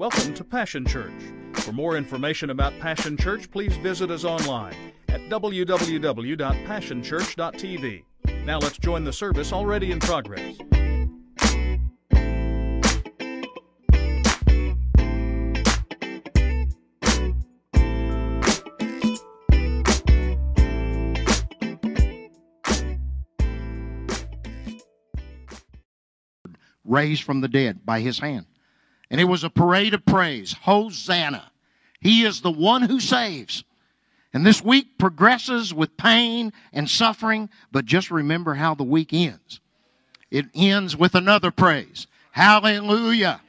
Welcome to Passion Church. For more information about Passion Church, please visit us online at www.passionchurch.tv. Now let's join the service already in progress. raised from the dead by his hand. And it was a parade of praise. Hosanna. He is the one who saves. And this week progresses with pain and suffering, but just remember how the week ends. It ends with another praise. Hallelujah.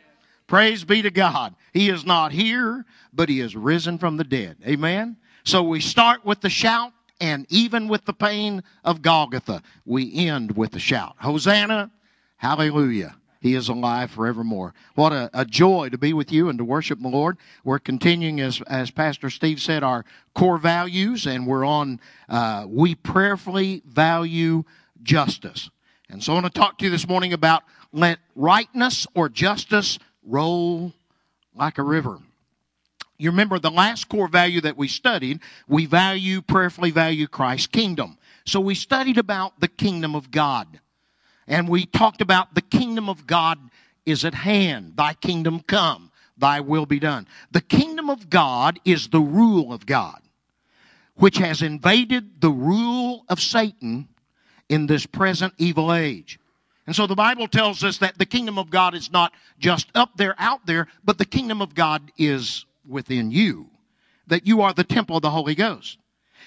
Praise be to God. He is not here, but he is risen from the dead. Amen. So we start with the shout, and even with the pain of Golgotha, we end with the shout. Hosanna. Hallelujah. He is alive forevermore. What a, a, joy to be with you and to worship the Lord. We're continuing, as, as Pastor Steve said, our core values, and we're on uh, We Prayerfully Value Justice. And so I want to talk to you this morning about let rightness or justice roll like a river. You remember the last core value that we studied, we value, prayerfully value Christ's kingdom. So we studied about the kingdom of God. And we talked about the kingdom of God is at hand. Thy kingdom come, thy will be done. The kingdom of God is the rule of God, which has invaded the rule of Satan in this present evil age. And so the Bible tells us that the kingdom of God is not just up there, out there, but the kingdom of God is within you. That you are the temple of the Holy Ghost.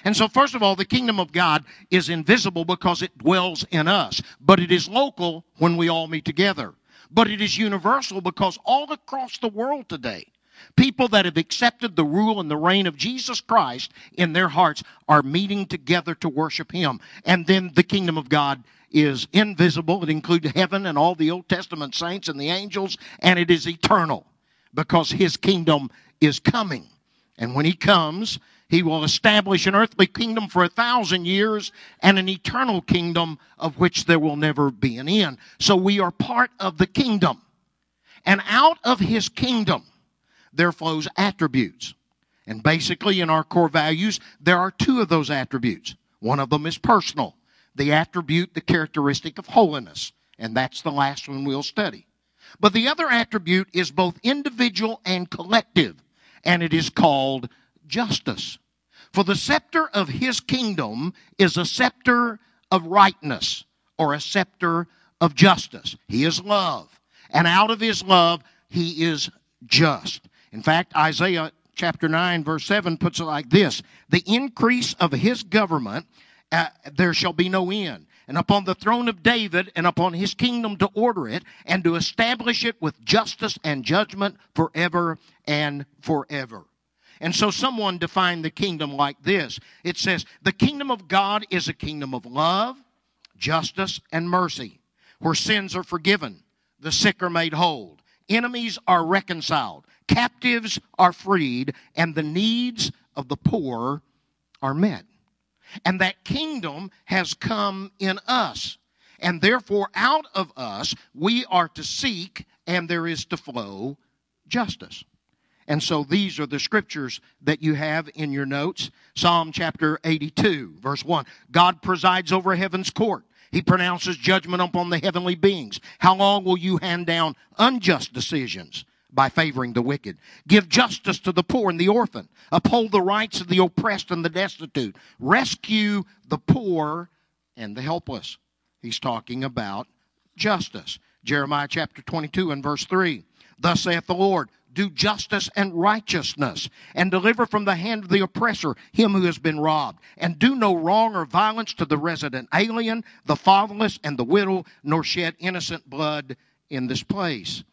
And so, first of all, the kingdom of God is invisible because it dwells in us, but it is local when we all meet together. But it is universal because all across the world today, people that have accepted the rule and the reign of Jesus Christ in their hearts are meeting together to worship Him. And then the kingdom of God is invisible. It includes heaven and all the Old Testament saints and the angels, and it is eternal because His kingdom is coming. And when He comes, he will establish an earthly kingdom for a thousand years and an eternal kingdom of which there will never be an end. So we are part of the kingdom. And out of his kingdom, there flows attributes. And basically, in our core values, there are two of those attributes. One of them is personal, the attribute, the characteristic of holiness. And that's the last one we'll study. But the other attribute is both individual and collective, and it is called justice. For the scepter of his kingdom is a scepter of rightness or a scepter of justice. He is love. And out of his love, he is just. In fact, Isaiah chapter 9, verse 7 puts it like this The increase of his government, uh, there shall be no end. And upon the throne of David and upon his kingdom to order it and to establish it with justice and judgment forever and forever. And so someone defined the kingdom like this it says, The kingdom of God is a kingdom of love, justice, and mercy, where sins are forgiven, the sick are made whole, enemies are reconciled, captives are freed, and the needs of the poor are met. And that kingdom has come in us. And therefore, out of us, we are to seek, and there is to flow justice. And so these are the scriptures that you have in your notes. Psalm chapter 82, verse 1. God presides over heaven's court. He pronounces judgment upon the heavenly beings. How long will you hand down unjust decisions? By favoring the wicked. Give justice to the poor and the orphan. Uphold the rights of the oppressed and the destitute. Rescue the poor and the helpless. He's talking about justice. Jeremiah chapter 22 and verse 3. Thus saith the Lord, do justice and righteousness, and deliver from the hand of the oppressor him who has been robbed. And do no wrong or violence to the resident alien, the fatherless, and the widow, nor shed innocent blood in this place.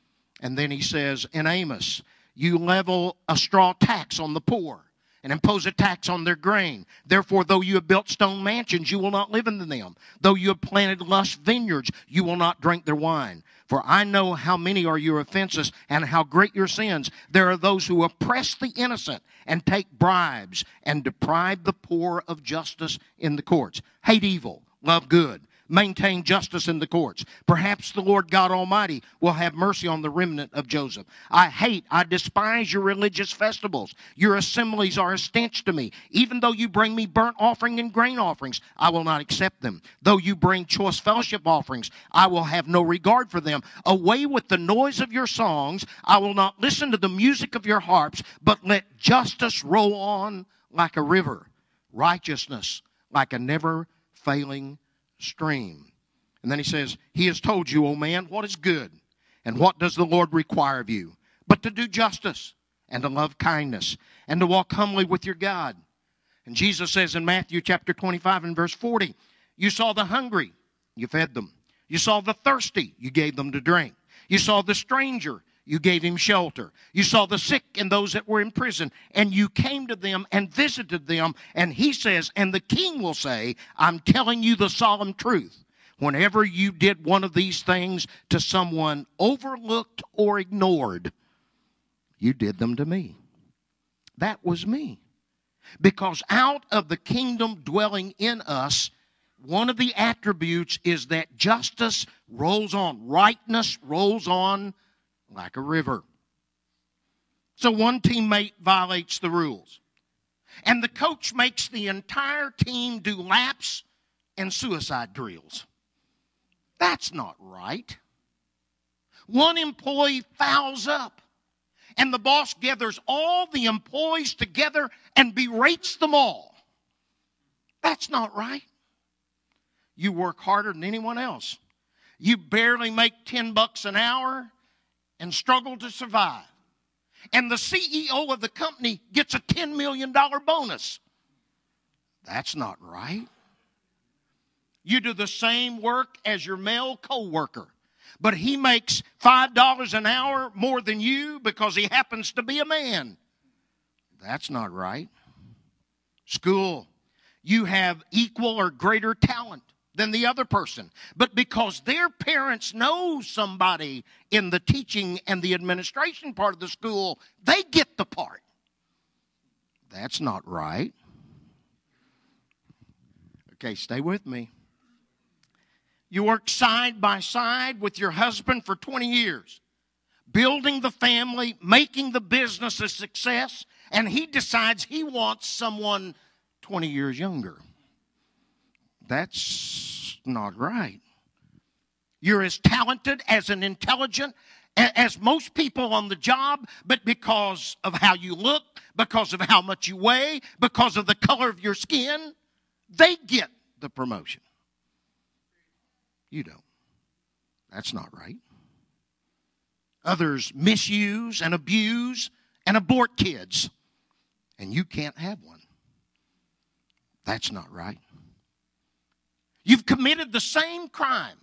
And then he says in Amos, You level a straw tax on the poor and impose a tax on their grain. Therefore, though you have built stone mansions, you will not live in them. Though you have planted lush vineyards, you will not drink their wine. For I know how many are your offenses and how great your sins. There are those who oppress the innocent and take bribes and deprive the poor of justice in the courts. Hate evil, love good maintain justice in the courts. Perhaps the Lord God Almighty will have mercy on the remnant of Joseph. I hate, I despise your religious festivals. Your assemblies are a stench to me. Even though you bring me burnt offering and grain offerings, I will not accept them. Though you bring choice fellowship offerings, I will have no regard for them. Away with the noise of your songs. I will not listen to the music of your harps, but let justice roll on like a river, righteousness like a never failing stream. And then he says, He has told you, O man, what is good, and what does the Lord require of you? But to do justice, and to love kindness, and to walk humbly with your God. And Jesus says in Matthew chapter 25 and verse 40, You saw the hungry, you fed them. You saw the thirsty, you gave them to drink. You saw the stranger, you gave him shelter. You saw the sick and those that were in prison, and you came to them and visited them. And he says, and the king will say, I'm telling you the solemn truth. Whenever you did one of these things to someone overlooked or ignored, you did them to me. That was me. Because out of the kingdom dwelling in us, one of the attributes is that justice rolls on, rightness rolls on like a river. So one teammate violates the rules. And the coach makes the entire team do laps and suicide drills. That's not right. One employee fouls up, and the boss gathers all the employees together and berates them all. That's not right. You work harder than anyone else. You barely make 10 bucks an hour and struggle to survive. And the CEO of the company gets a $10 million bonus. That's not right. You do the same work as your male coworker, but he makes $5 an hour more than you because he happens to be a man. That's not right. School, you have equal or greater talent than the other person. But because their parents know somebody in the teaching and the administration part of the school, they get the part. That's not right. Okay, stay with me. You work side by side with your husband for 20 years, building the family, making the business a success, and he decides he wants someone 20 years younger. That's not right. You're as talented, as an intelligent, as most people on the job, but because of how you look, because of how much you weigh, because of the color of your skin, they get the promotion. You don't. That's not right. Others misuse and abuse and abort kids, and you can't have one. That's not right. You've committed the same crime,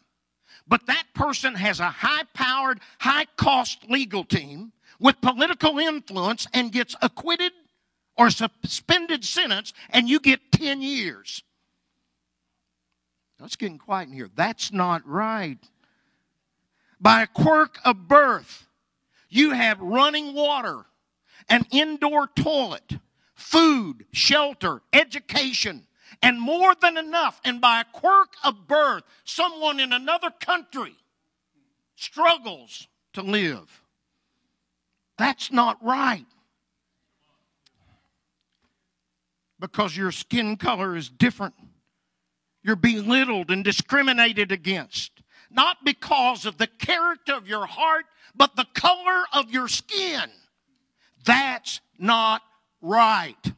but that person has a high powered, high cost legal team with political influence and gets acquitted or suspended sentence, and you get 10 years. That's getting quiet in here. That's not right. By a quirk of birth, you have running water, an indoor toilet, food, shelter, education, and more than enough. And by a quirk of birth, someone in another country struggles to live. That's not right. Because your skin color is different. You're belittled and discriminated against. Not because of the character of your heart, but the color of your skin. That's not right.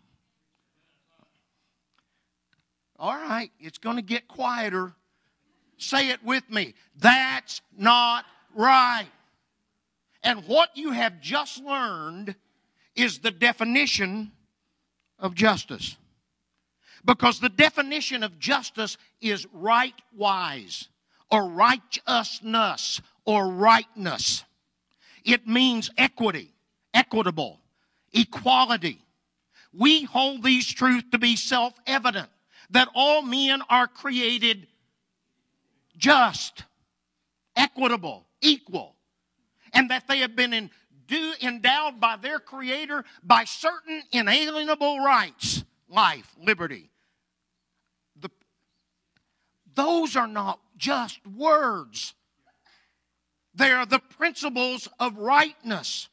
All right, it's going to get quieter. Say it with me. That's not right. And what you have just learned is the definition of justice. Because the definition of justice is right wise or righteousness or rightness. It means equity, equitable, equality. We hold these truths to be self evident that all men are created just, equitable, equal, and that they have been endowed by their Creator by certain inalienable rights life, liberty. The, those are not just words. They are the principles of rightness.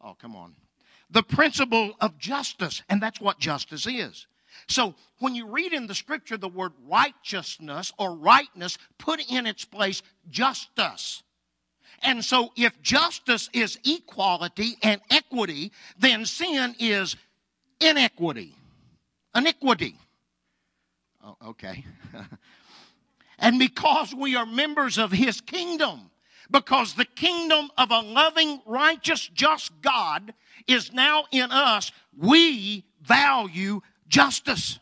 Oh, come on. The principle of justice, and that's what justice is. So when you read in the scripture the word righteousness or rightness, put in its place justice. And so if justice is equality and equity, then sin is inequity, iniquity. Oh, okay. and because we are members of his kingdom, because the kingdom of a loving, righteous, just God is now in us, we value justice.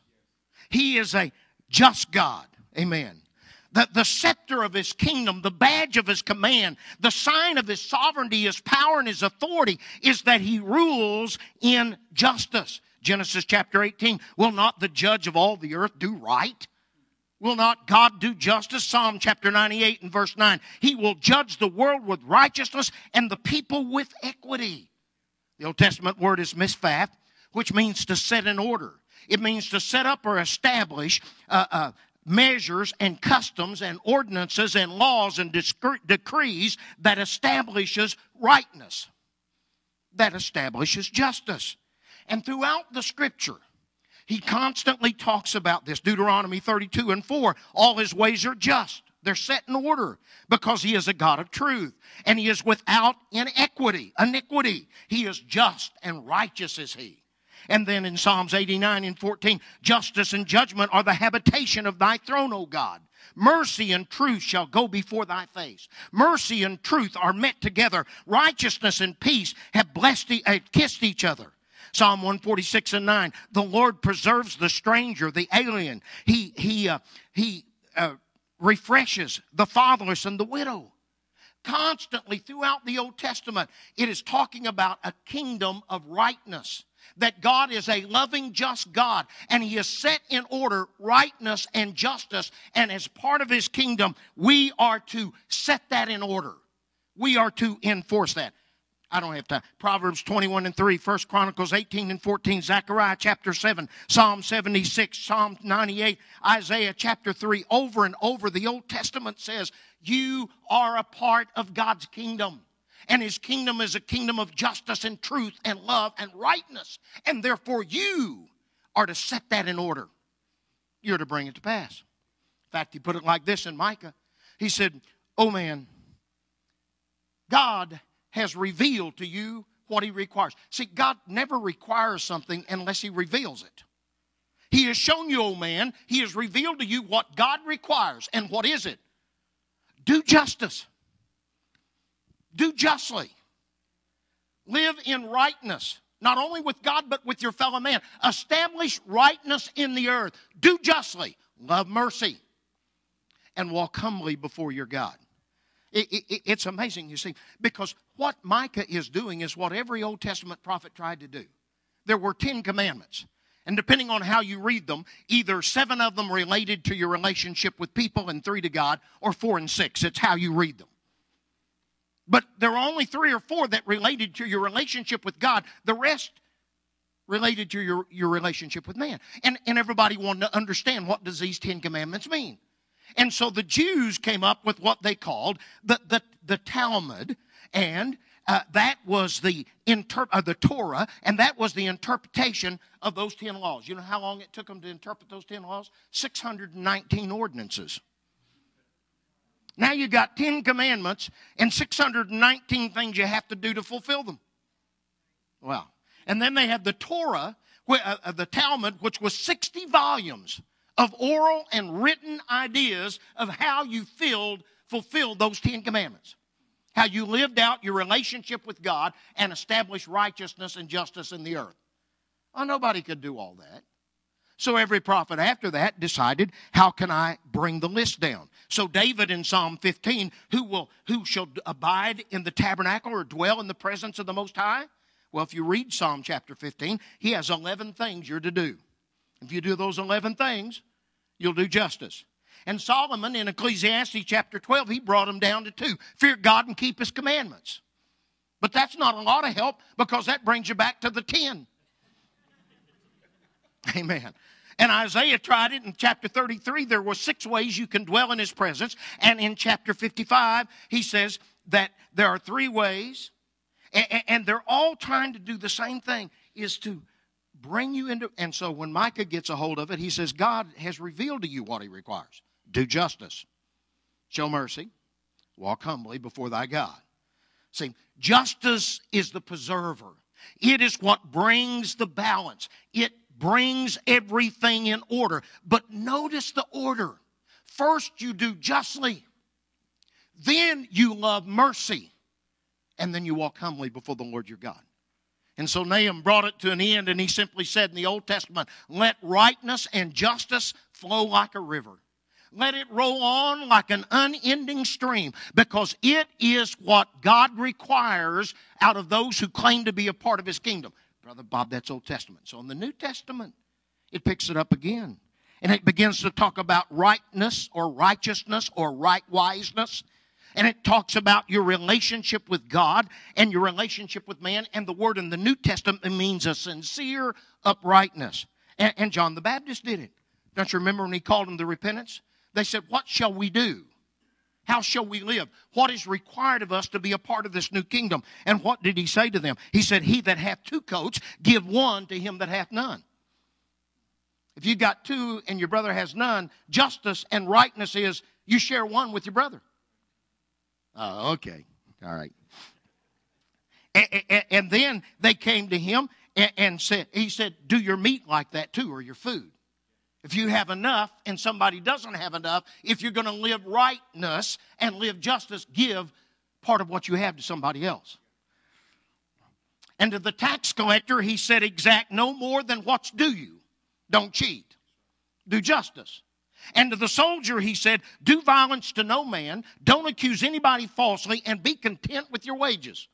He is a just God. Amen. The, the scepter of his kingdom, the badge of his command, the sign of his sovereignty, his power, and his authority is that he rules in justice. Genesis chapter 18 Will not the judge of all the earth do right? Will not God do justice? Psalm chapter 98 and verse 9. He will judge the world with righteousness and the people with equity. The Old Testament word is mishphath, which means to set in order. It means to set up or establish uh, uh, measures and customs and ordinances and laws and decrees that establishes rightness, that establishes justice. And throughout the scripture, he constantly talks about this. Deuteronomy 32 and 4. All his ways are just. They're set in order because he is a God of truth and he is without inequity, iniquity. He is just and righteous is he. And then in Psalms 89 and 14, justice and judgment are the habitation of thy throne, O God. Mercy and truth shall go before thy face. Mercy and truth are met together. Righteousness and peace have blessed, uh, kissed each other. Psalm 146 and 9. The Lord preserves the stranger, the alien. He, he, uh, he uh, refreshes the fatherless and the widow. Constantly throughout the Old Testament, it is talking about a kingdom of rightness that God is a loving, just God, and He has set in order rightness and justice. And as part of His kingdom, we are to set that in order. We are to enforce that. I don't have time. Proverbs 21 and 3, 1 Chronicles 18 and 14, Zechariah chapter 7, Psalm 76, Psalm 98, Isaiah chapter 3. Over and over, the Old Testament says, You are a part of God's kingdom. And his kingdom is a kingdom of justice and truth and love and rightness. And therefore, you are to set that in order. You're to bring it to pass. In fact, he put it like this in Micah. He said, Oh man, God has revealed to you what he requires. See, God never requires something unless he reveals it. He has shown you, oh man, he has revealed to you what God requires. And what is it? Do justice do justly, live in rightness, not only with God, but with your fellow man. Establish rightness in the earth, do justly, love mercy, and walk humbly before your God. It, it, it's amazing, you see, because what Micah is doing is what every Old Testament prophet tried to do. There were Ten Commandments. And depending on how you read them, either seven of them related to your relationship with people and three to God, or four and six. It's how you read them. But there are only three or four that related to your relationship with God. The rest related to your, your relationship with man. And, and everybody wanted to understand what does these Ten Commandments mean. And so the Jews came up with what they called the, the, the Talmud, and uh, that was the, inter- uh, the Torah, and that was the interpretation of those ten laws. You know how long it took them to interpret those ten laws? 619 ordinances. Now you got 10 commandments and 619 things you have to do to fulfill them. Well, and then they had the Torah, uh, the Talmud, which was 60 volumes of oral and written ideas of how you filled, fulfilled those 10 commandments. How you lived out your relationship with God and established righteousness and justice in the earth. Well, nobody could do all that. So every prophet after that decided, how can I bring the list down? So David in Psalm 15, who will who shall abide in the tabernacle or dwell in the presence of the Most High? Well, if you read Psalm chapter 15, he has 11 things you're to do. If you do those 11 things, you'll do justice. And Solomon in Ecclesiastes chapter 12, he brought them down to two fear God and keep his commandments. But that's not a lot of help because that brings you back to the 10. Amen. And Isaiah tried it in chapter 33. There were six ways you can dwell in his presence. And in chapter 55, he says that there are three ways. And they're all trying to do the same thing is to bring you into. And so when Micah gets a hold of it, he says, God has revealed to you what he requires do justice, show mercy, walk humbly before thy God. See, justice is the preserver. It is what brings the balance. It brings everything in order. But notice the order. First, you do justly, then, you love mercy, and then you walk humbly before the Lord your God. And so Nahum brought it to an end, and he simply said in the Old Testament, Let rightness and justice flow like a river. Let it roll on like an unending stream because it is what God requires out of those who claim to be a part of His kingdom. Brother Bob, that's Old Testament. So in the New Testament, it picks it up again. And it begins to talk about rightness or righteousness or right wiseness. And it talks about your relationship with God and your relationship with man. And the word in the New Testament means a sincere uprightness. And, and John the Baptist did it. Don't you remember when he called them to repentance? They said, What shall we do? How shall we live? What is required of us to be a part of this new kingdom? And what did he say to them? He said, He that hath two coats, give one to him that hath none. If you've got two and your brother has none, justice and rightness is you share one with your brother. Oh, okay. All right. And, and, and then they came to him and, and said, He said, Do your meat like that too, or your food if you have enough and somebody doesn't have enough, if you're going to live rightness and live justice, give part of what you have to somebody else. And to the tax collector, he said, exact no more than what's due you. Don't cheat. Do justice. And to the soldier, he said, do violence to no man. Don't accuse anybody falsely and be content with your wages.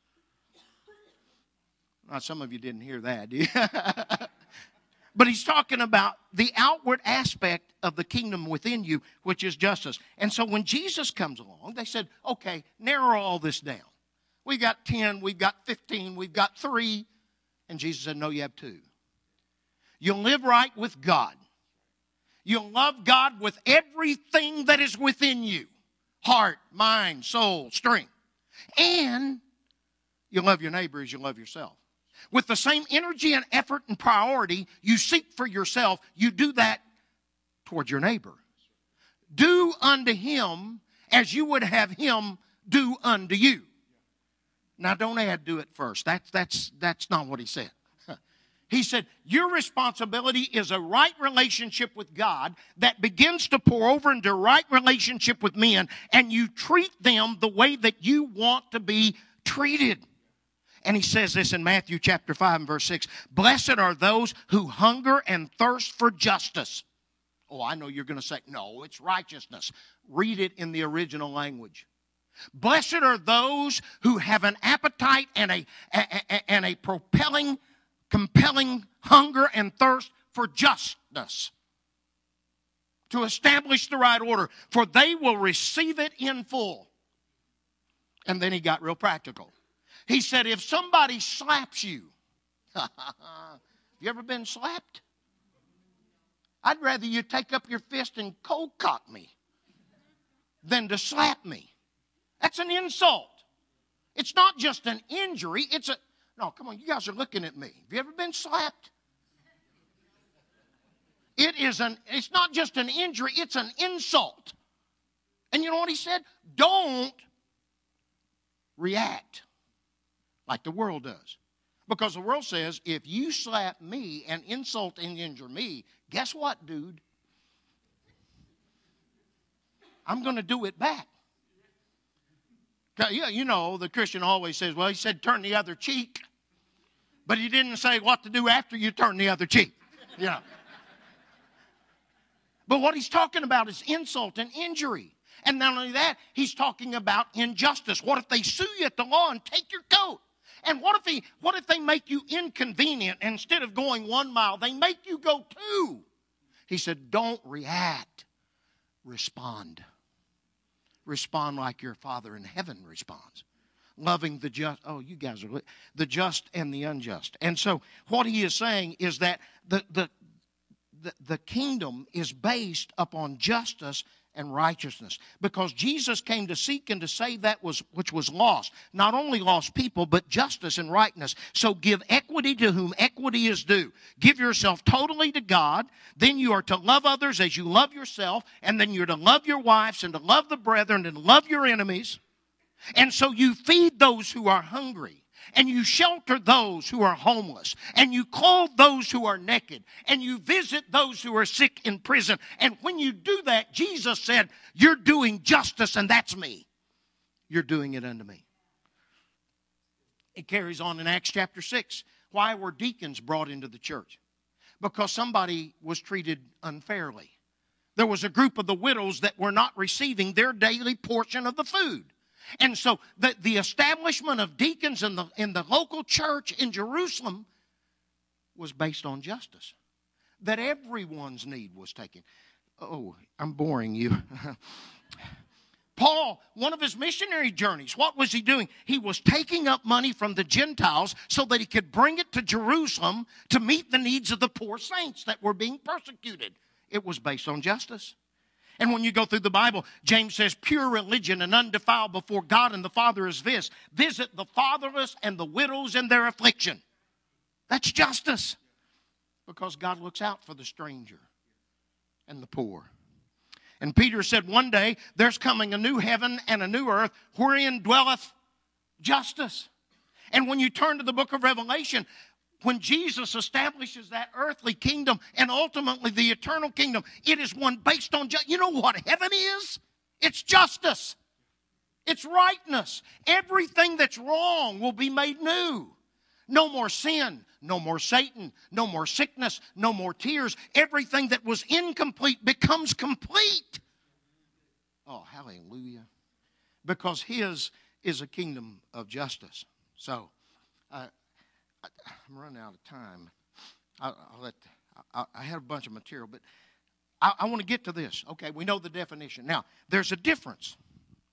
Now, some of you didn't hear that. But he's talking about the outward aspect of the kingdom within you, which is justice. And so when Jesus comes along, they said, okay, narrow all this down. We've got 10, we've got 15, we've got three. And Jesus said, no, you have two. You'll live right with God. You'll love God with everything that is within you heart, mind, soul, strength. And you'll love your neighbor as you love yourself with the same energy and effort and priority you seek for yourself, you do that towards your neighbor. Do unto him as you would have him do unto you. Now don't add do it first. That's that's that's not what he said. He said, Your responsibility is a right relationship with God that begins to pour over into right relationship with men, and you treat them the way that you want to be treated. And he says this in Matthew chapter 5 and verse 6 Blessed are those who hunger and thirst for justice. Oh, I know you're going to say, no, it's righteousness. Read it in the original language. Blessed are those who have an appetite and a, a, and a propelling, compelling hunger and thirst for justice. To establish the right order, for they will receive it in full. And then he got real practical. He said, if somebody slaps you, have you ever been slapped? I'd rather you take up your fist and cold cock me than to slap me. That's an insult. It's not just an injury, it's a. No, come on, you guys are looking at me. Have you ever been slapped? It is an, it's not just an injury, it's an insult. And you know what he said? Don't react like the world does. Because the world says, if you slap me and insult and injure me, guess what, dude? I'm going to do it back. Yeah, you know, the Christian always says, well, he said turn the other cheek, but he didn't say what to do after you turn the other cheek. Yeah. But what he's talking about is insult and injury. And not only that, he's talking about injustice. What if they sue you at the law and take your coat? And what if he what if they make you inconvenient instead of going one mile, they make you go two? He said, Don't react. Respond. Respond like your Father in heaven responds. Loving the just. Oh, you guys are the just and the unjust. And so what he is saying is that the the the, the kingdom is based upon justice and righteousness. Because Jesus came to seek and to save that was which was lost. Not only lost people but justice and rightness. So give equity to whom equity is due. Give yourself totally to God. Then you are to love others as you love yourself. And then you're to love your wives and to love the brethren and love your enemies. And so you feed those who are hungry and you shelter those who are homeless, and you clothe those who are naked, and you visit those who are sick in prison. And when you do that, Jesus said, You're doing justice, and that's me. You're doing it unto me. It carries on in Acts chapter 6. Why were deacons brought into the church? Because somebody was treated unfairly. There was a group of the widows that were not receiving their daily portion of the food. And so the, the establishment of deacons in the, in the local church in Jerusalem was based on justice. That everyone's need was taken. Oh, I'm boring you. Paul, one of his missionary journeys, what was he doing? He was taking up money from the Gentiles so that he could bring it to Jerusalem to meet the needs of the poor saints that were being persecuted. It was based on justice. And when you go through the Bible, James says, pure religion and undefiled before God and the Father is this visit the fatherless and the widows in their affliction. That's justice because God looks out for the stranger and the poor. And Peter said, One day there's coming a new heaven and a new earth wherein dwelleth justice. And when you turn to the book of Revelation, when Jesus establishes that earthly kingdom and ultimately the eternal kingdom, it is one based on. You know what heaven is? It's justice. It's rightness. Everything that's wrong will be made new. No more sin, no more Satan, no more sickness, no more tears. Everything that was incomplete becomes complete. Oh, hallelujah. Because His is a kingdom of justice. So, uh, I'm running out of time. I, will let, I, I, had a bunch of material, but I, I want to get to this. Okay, we know the definition. Now, there's a difference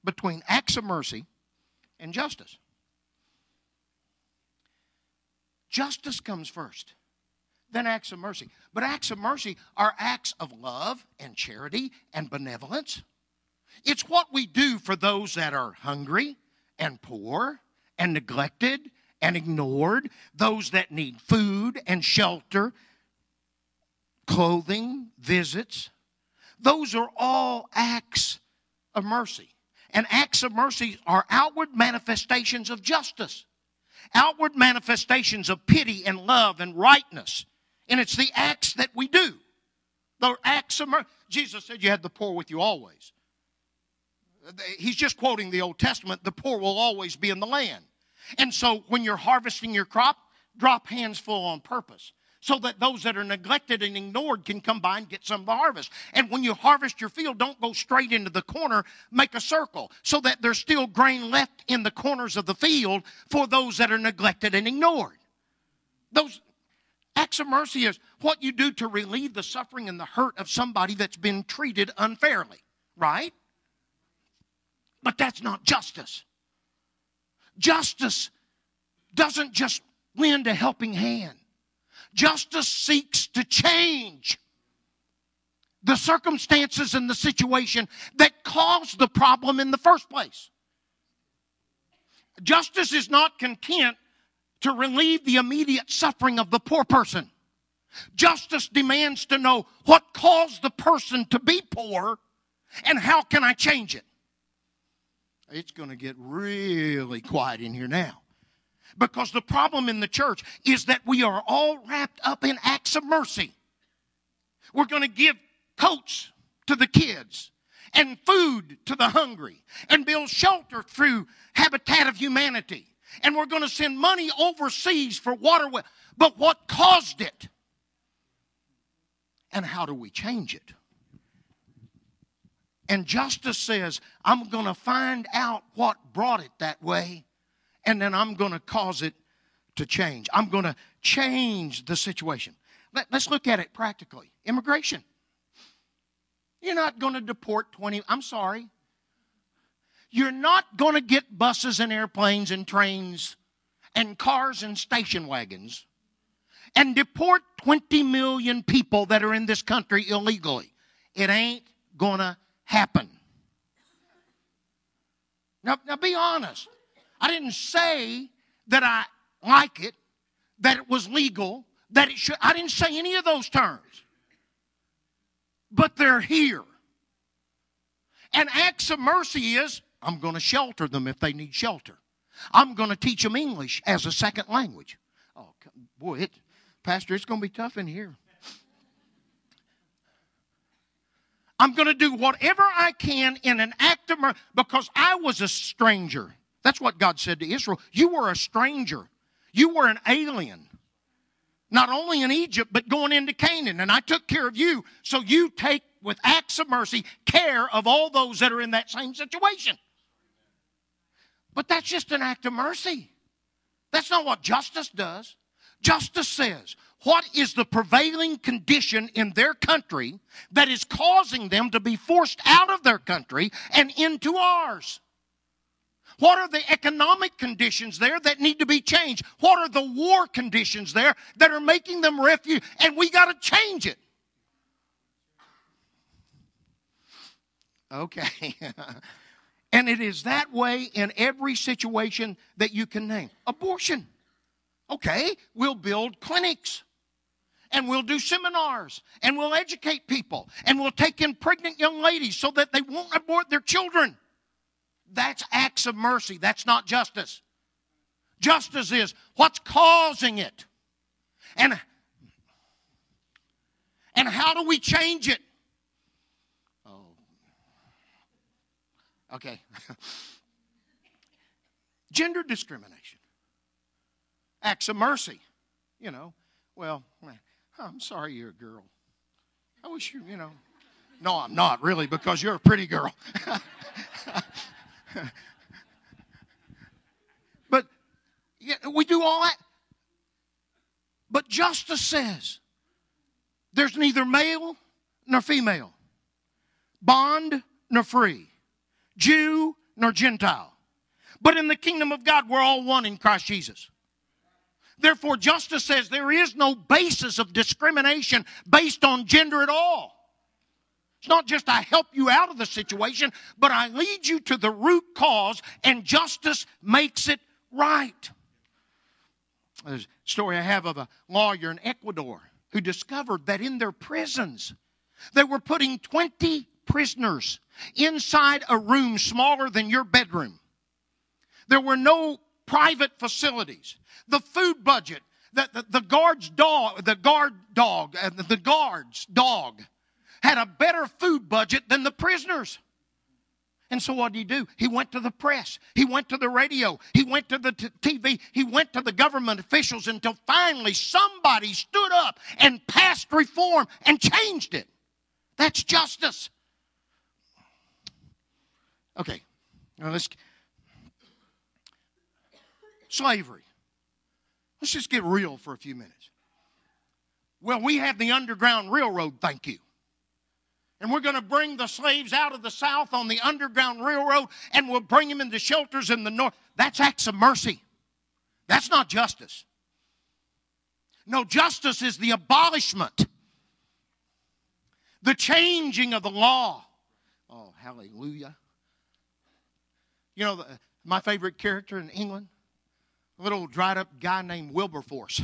between acts of mercy and justice. Justice comes first, then acts of mercy. But acts of mercy are acts of love and charity and benevolence. It's what we do for those that are hungry and poor and neglected and ignored, those that need food and shelter, clothing, visits. Those are all acts of mercy. And acts of mercy are outward manifestations of justice, outward manifestations of pity and love and rightness. And it's the acts that we do. The acts of mercy. Jesus said you had the poor with you always. He's just quoting the Old Testament the poor will always be in the land. And so when you're harvesting your crop, drop hands full on purpose so that those that are neglected and ignored can come by and get some of the harvest. And when you harvest your field, don't go straight into the corner, make a circle so that there's still grain left in the corners of the field for those that are neglected and ignored. Those acts of mercy is what you do to relieve the suffering and the hurt of somebody that's been treated unfairly, right? But that's not justice. Justice doesn't just lend a helping hand, justice seeks to change the circumstances and the situation that caused the problem in the first place. Justice is not content to relieve the immediate suffering of the poor person. Justice demands to know what caused the person to be poor and how can I change it. It's going to get really quiet in here now. Because the problem in the church is that we are all wrapped up in acts of mercy. We're going to give coats to the kids and food to the hungry and build shelter through Habitat of Humanity. And we're going to send money overseas for water. But what caused it? And how do we change it? And justice says, I'm going to find out what brought it that way, and then I'm going to cause it to change. I'm going to change the situation. Let, us look at it practically. Immigration. You're not going to deport 20, I'm sorry. You're not going to get buses and airplanes and trains and cars and station wagons and deport 20 million people that are in this country illegally. It ain't going to happen. Now, now be honest. I didn't say that I like it, that it was legal, that it should. I didn't say any of those terms. But they're here. And acts of mercy is I'm going to shelter them if they need shelter. I'm going to teach them English as a second language. Oh, boy, it, Pastor, it's going to be tough in here. I'm going to do whatever I can in an act of mercy because I was a stranger. That's what God said to Israel. You were a stranger. You were an alien. Not only in Egypt, but going into Canaan. And I took care of you. So you take, with acts of mercy, care of all those that are in that same situation. But that's just an act of mercy. That's not what justice does. Justice says, what is the prevailing condition in their country that is causing them to be forced out of their country and into ours? What are the economic conditions there that need to be changed? What are the war conditions there that are making them refuse? And we got to change it. Okay. and it is that way in every situation that you can name. Abortion. Okay, we'll build clinics and we'll do seminars and we'll educate people and we'll take in pregnant young ladies so that they won't abort their children. That's acts of mercy. That's not justice. Justice is what's causing it. And, and how do we change it? Oh. Okay. Gender discrimination. Acts of mercy. You know, well, I'm sorry you're a girl. I wish you, you know. No, I'm not really because you're a pretty girl. but yeah, we do all that. But justice says there's neither male nor female, bond nor free, Jew nor Gentile. But in the kingdom of God, we're all one in Christ Jesus. Therefore, justice says there is no basis of discrimination based on gender at all. It's not just I help you out of the situation, but I lead you to the root cause, and justice makes it right. There's a story I have of a lawyer in Ecuador who discovered that in their prisons, they were putting 20 prisoners inside a room smaller than your bedroom. There were no private facilities. The food budget, the, the, the guard's dog, the guard dog, uh, the guard's dog had a better food budget than the prisoners. And so what did he do? He went to the press. He went to the radio. He went to the t- TV. He went to the government officials until finally somebody stood up and passed reform and changed it. That's justice. Okay. Now let's slavery. Let's just get real for a few minutes. Well, we have the Underground Railroad, thank you. And we're going to bring the slaves out of the South on the Underground Railroad and we'll bring them into shelters in the North. That's acts of mercy. That's not justice. No, justice is the abolishment, the changing of the law. Oh, hallelujah. You know, the, my favorite character in England? A little dried up guy named Wilberforce.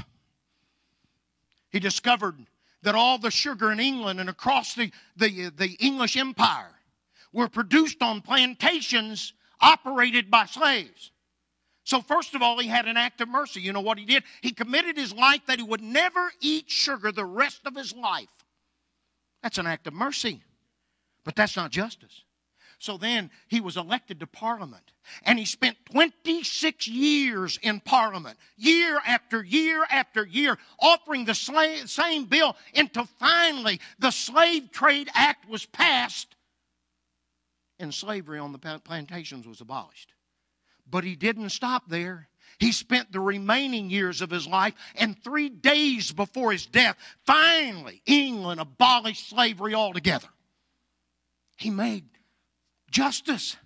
He discovered that all the sugar in England and across the, the, the English Empire were produced on plantations operated by slaves. So, first of all, he had an act of mercy. You know what he did? He committed his life that he would never eat sugar the rest of his life. That's an act of mercy. But that's not justice. So then he was elected to Parliament. And he spent 26 years in Parliament, year after year after year, offering the same bill until finally the Slave Trade Act was passed and slavery on the plantations was abolished. But he didn't stop there. He spent the remaining years of his life, and three days before his death, finally, England abolished slavery altogether. He made justice.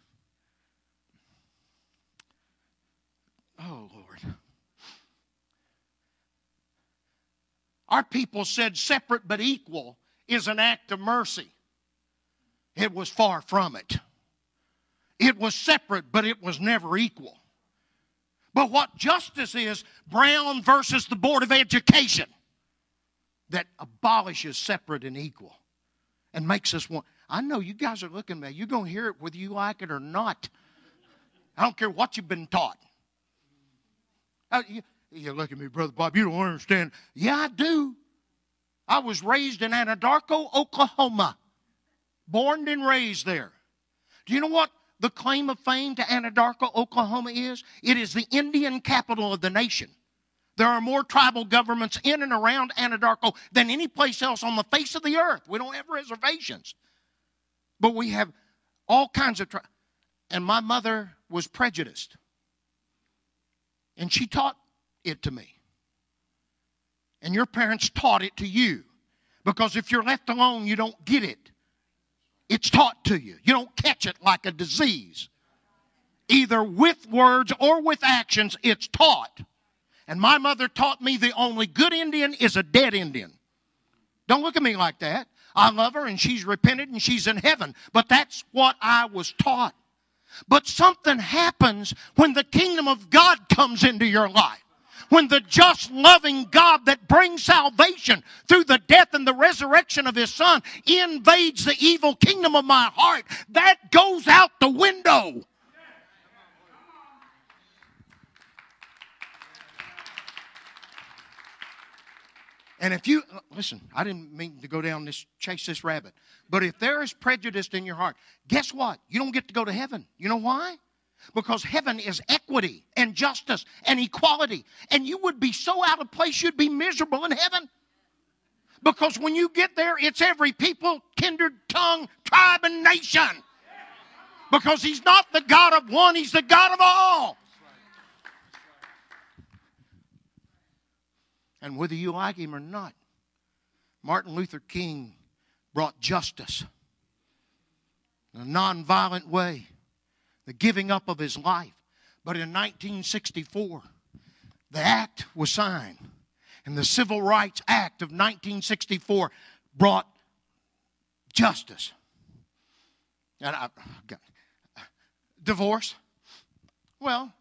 Oh, Lord. Our people said separate but equal is an act of mercy. It was far from it. It was separate, but it was never equal. But what justice is, Brown versus the Board of Education, that abolishes separate and equal and makes us want. I know you guys are looking at me. You're going to hear it whether you like it or not. I don't care what you've been taught. Uh, you, you look at me, Brother Bob, you don't understand. Yeah, I do. I was raised in Anadarko, Oklahoma. Born and raised there. Do you know what the claim of fame to Anadarko, Oklahoma is? It is the Indian capital of the nation. There are more tribal governments in and around Anadarko than any place else on the face of the earth. We don't have reservations. But we have all kinds of. Tri- and my mother was prejudiced. And she taught it to me. And your parents taught it to you. Because if you're left alone, you don't get it. It's taught to you. You don't catch it like a disease. Either with words or with actions, it's taught. And my mother taught me the only good Indian is a dead Indian. Don't look at me like that. I love her and she's repented and she's in heaven. But that's what I was taught. But something happens when the kingdom of God comes into your life when the just loving God that brings salvation through the death and the resurrection of his son invades the evil kingdom of my heart, that goes out the window. And if you listen, I didn't mean to go down this chase this rabbit. But if there is prejudice in your heart, guess what? You don't get to go to heaven. You know why? Because heaven is equity and justice and equality. And you would be so out of place, you'd be miserable in heaven. Because when you get there, it's every people, kindred, tongue, tribe, and nation. Because he's not the God of one, he's the God of all. And whether you like him or not, Martin Luther King brought justice in a nonviolent way the giving up of his life. But in 1964, the act was signed. And the Civil Rights Act of 1964 brought justice. And I, divorce. Well,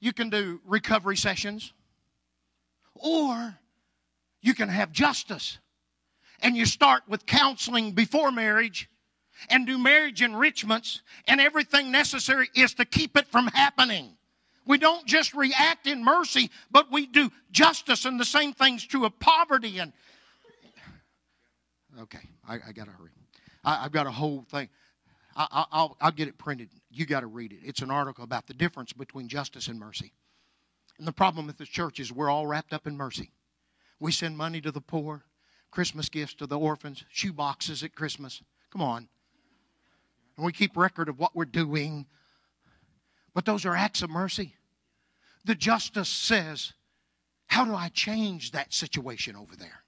you can do recovery sessions, or you can have justice. And you start with counseling before marriage and do marriage enrichments, and everything necessary is to keep it from happening. We don't just react in mercy, but we do justice, and the same thing's true of poverty. And okay, I, I got to hurry. I, have got a whole thing. I, will I'll get it printed. You got to read it. It's an article about the difference between justice and mercy. And the problem with the church is we're all wrapped up in mercy. We send money to the poor, Christmas gifts to the orphans, shoe boxes at Christmas. Come on and we keep record of what we're doing. But those are acts of mercy. The justice says, How do I change that situation over there?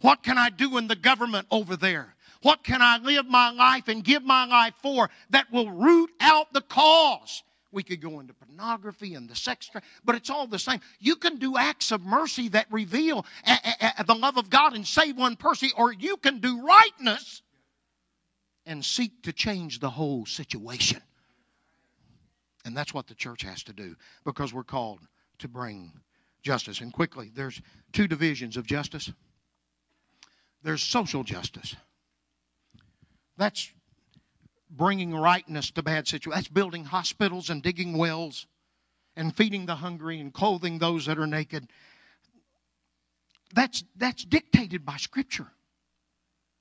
What can I do in the government over there? What can I live my life and give my life for that will root out the cause? We could go into pornography and the sex, trade, but it's all the same. You can do acts of mercy that reveal a, a, a, the love of God and save one person, or you can do rightness and seek to change the whole situation. And that's what the church has to do because we're called to bring justice. And quickly, there's two divisions of justice there's social justice. That's bringing rightness to bad situations. That's building hospitals and digging wells and feeding the hungry and clothing those that are naked. That's, that's dictated by Scripture.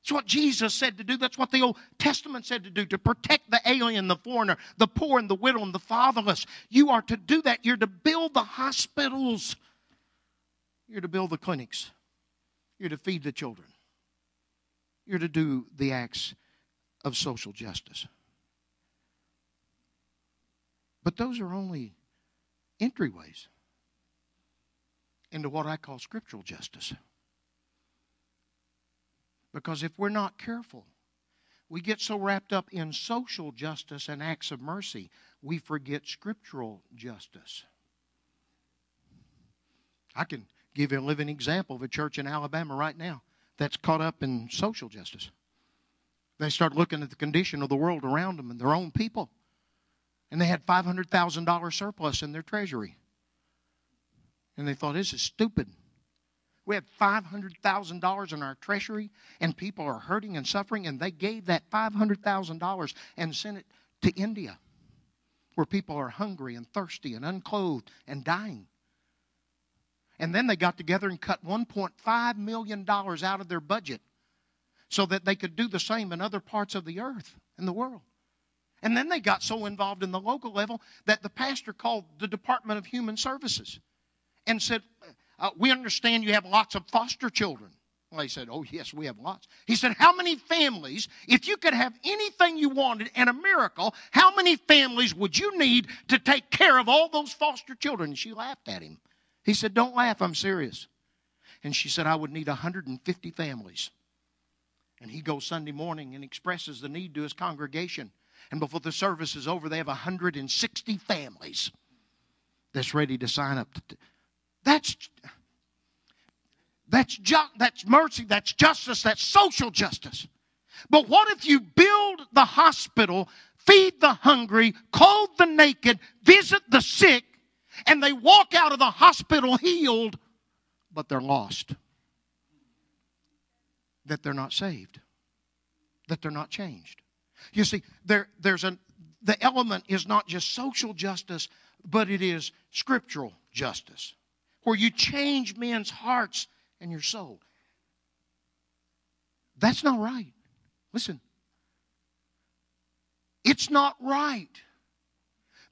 That's what Jesus said to do. That's what the Old Testament said to do to protect the alien, the foreigner, the poor, and the widow, and the fatherless. You are to do that. You're to build the hospitals, you're to build the clinics, you're to feed the children, you're to do the acts of social justice. But those are only entryways into what I call scriptural justice. Because if we're not careful, we get so wrapped up in social justice and acts of mercy, we forget scriptural justice. I can give you a living example of a church in Alabama right now that's caught up in social justice. They start looking at the condition of the world around them and their own people. And they had $500,000 surplus in their treasury. And they thought, this is stupid. We have $500,000 in our treasury, and people are hurting and suffering, and they gave that $500,000 and sent it to India, where people are hungry and thirsty and unclothed and dying. And then they got together and cut $1.5 million out of their budget so that they could do the same in other parts of the earth and the world. And then they got so involved in the local level that the pastor called the Department of Human Services and said, uh, We understand you have lots of foster children. Well, he said, Oh, yes, we have lots. He said, How many families, if you could have anything you wanted and a miracle, how many families would you need to take care of all those foster children? And she laughed at him. He said, Don't laugh, I'm serious. And she said, I would need 150 families. And he goes Sunday morning and expresses the need to his congregation. And before the service is over, they have 160 families that's ready to sign up. That's that's ju- that's mercy, that's justice, that's social justice. But what if you build the hospital, feed the hungry, clothe the naked, visit the sick, and they walk out of the hospital healed, but they're lost? That they're not saved, that they're not changed. You see, there, there's an, the element is not just social justice, but it is scriptural justice, where you change men's hearts and your soul. That's not right. Listen, it's not right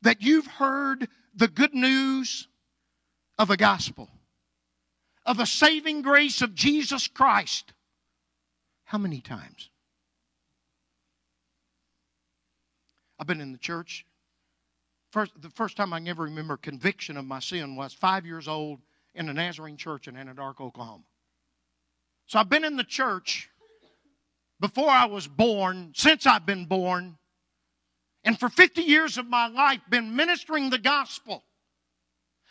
that you've heard the good news of the gospel, of the saving grace of Jesus Christ. How many times? I've been in the church. First, the first time I can ever remember conviction of my sin was five years old in the Nazarene church in Anadarko, Oklahoma. So I've been in the church before I was born, since I've been born, and for 50 years of my life been ministering the gospel.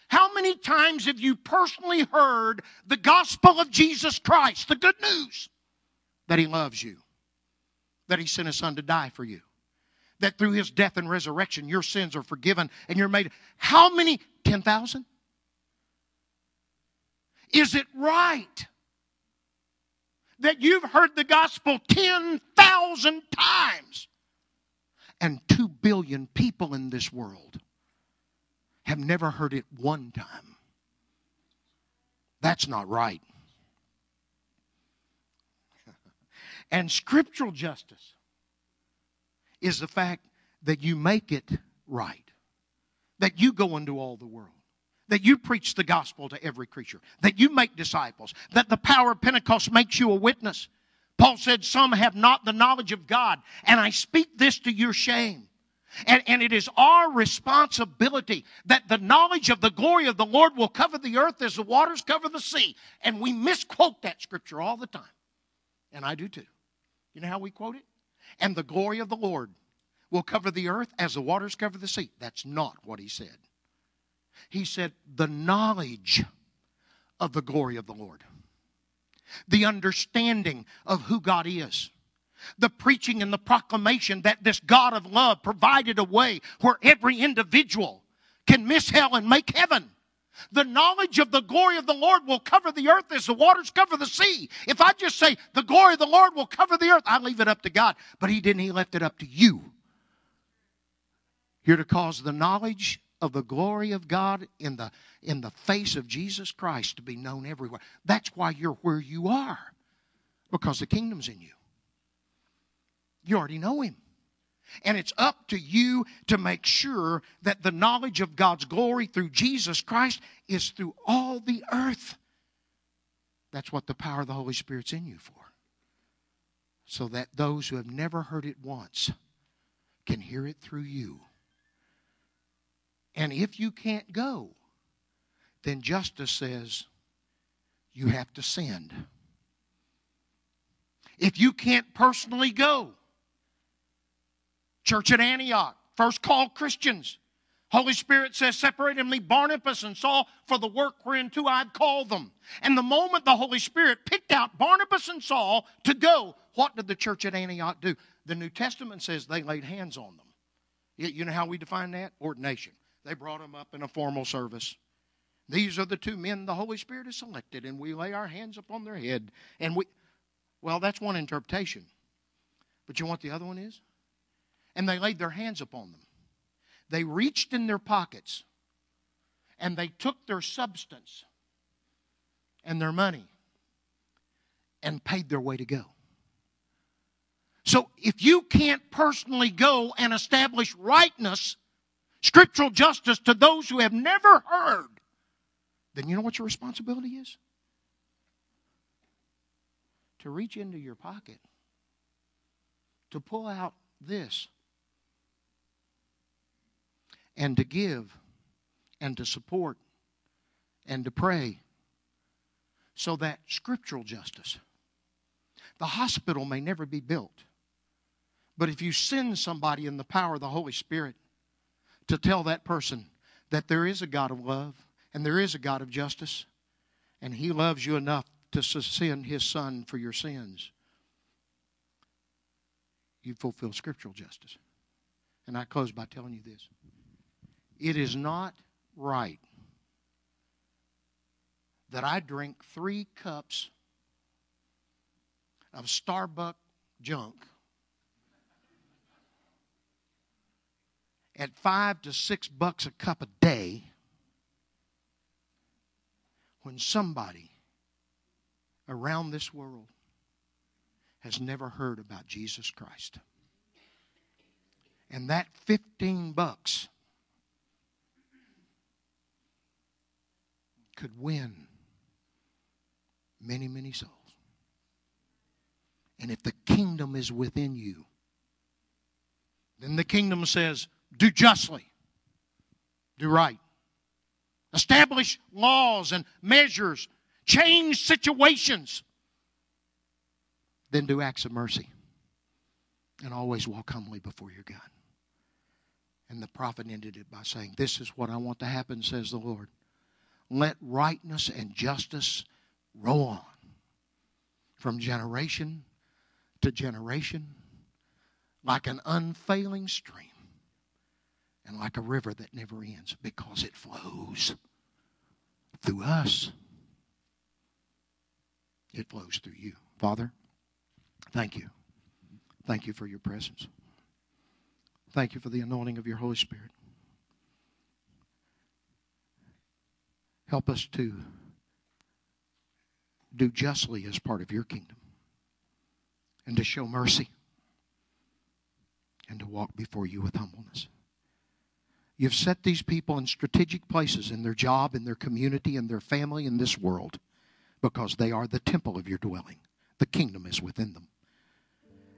How many times have you personally heard the gospel of Jesus Christ, the good news that He loves you, that He sent His Son to die for you? that through his death and resurrection your sins are forgiven and you're made. How many? 10,000? Is it right that you've heard the gospel 10,000 times and 2 billion people in this world have never heard it one time? That's not right. And scriptural justice is the fact that you make it right, that you go into all the world, that you preach the gospel to every creature, that you make disciples, that the power of Pentecost makes you a witness. Paul said, Some have not the knowledge of God, and I speak this to your shame. And, and it is our responsibility that the knowledge of the glory of the Lord will cover the earth as the waters cover the sea. And we misquote that scripture all the time. And I do too. You know how we quote it? and the glory of the Lord will cover the earth as the waters cover the sea. That's not what he said. He said, the knowledge of the glory of the Lord, the understanding of who God is, the preaching and the proclamation that this God of love provided a way where every individual can miss hell and make heaven. The knowledge of the glory of the Lord will cover the earth as the waters cover the sea. If I just say the glory of the Lord will cover the earth, I leave it up to God. But He didn't, He left it up to you. You're to cause the knowledge of the glory of God in the, in the face of Jesus Christ to be known everywhere. That's why you're where you are, because the kingdom's in you. You already know Him. And it's up to you to make sure that the knowledge of God's glory through Jesus Christ is through all the earth. That's what the power of the Holy Spirit's in you for. So that those who have never heard it once can hear it through you. And if you can't go, then justice says you have to send. If you can't personally go, Church at Antioch, first called Christians, Holy Spirit says, Separate me Barnabas and Saul for the work whereunto I've called them. And the moment the Holy Spirit picked out Barnabas and Saul to go, what did the church at Antioch do? The New Testament says they laid hands on them. You know how we define that? Ordination. They brought them up in a formal service. These are the two men the Holy Spirit has selected, and we lay our hands upon their head. And we, well, that's one interpretation. But you know what the other one is? And they laid their hands upon them. They reached in their pockets and they took their substance and their money and paid their way to go. So if you can't personally go and establish rightness, scriptural justice to those who have never heard, then you know what your responsibility is? To reach into your pocket, to pull out this and to give and to support and to pray so that scriptural justice, the hospital may never be built. But if you send somebody in the power of the Holy Spirit to tell that person that there is a God of love and there is a God of justice, and He loves you enough to send His Son for your sins, you fulfill scriptural justice. And I close by telling you this. It is not right that I drink three cups of Starbucks junk at five to six bucks a cup a day when somebody around this world has never heard about Jesus Christ. And that 15 bucks could win many, many souls. And if the kingdom is within you, then the kingdom says, do justly, do right, establish laws and measures, change situations, then do acts of mercy, and always walk humbly before your God. And the prophet ended it by saying, This is what I want to happen, says the Lord let rightness and justice roll on from generation to generation like an unfailing stream and like a river that never ends because it flows through us. It flows through you. Father, thank you. Thank you for your presence. Thank you for the anointing of your Holy Spirit. Help us to do justly as part of your kingdom and to show mercy and to walk before you with humbleness. You've set these people in strategic places in their job, in their community, in their family, in this world because they are the temple of your dwelling. The kingdom is within them.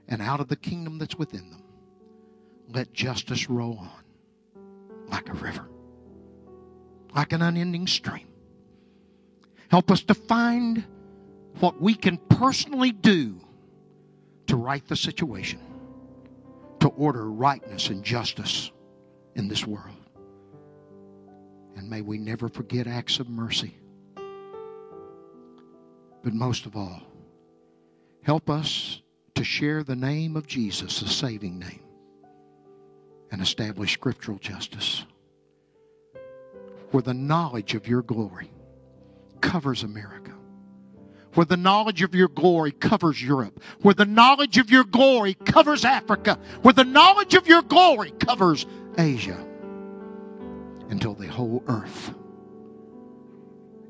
And out of the kingdom that's within them, let justice roll on like a river like an unending stream. Help us to find what we can personally do to right the situation, to order rightness and justice in this world. And may we never forget acts of mercy. But most of all, help us to share the name of Jesus, the saving name, and establish scriptural justice where the knowledge of your glory covers America, where the knowledge of your glory covers Europe, where the knowledge of your glory covers Africa, where the knowledge of your glory covers Asia, until the whole earth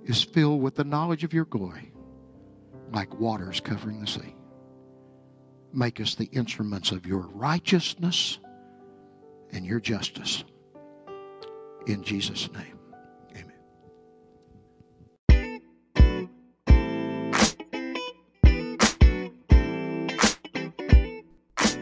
is filled with the knowledge of your glory, like waters covering the sea. Make us the instruments of your righteousness and your justice. In Jesus' name.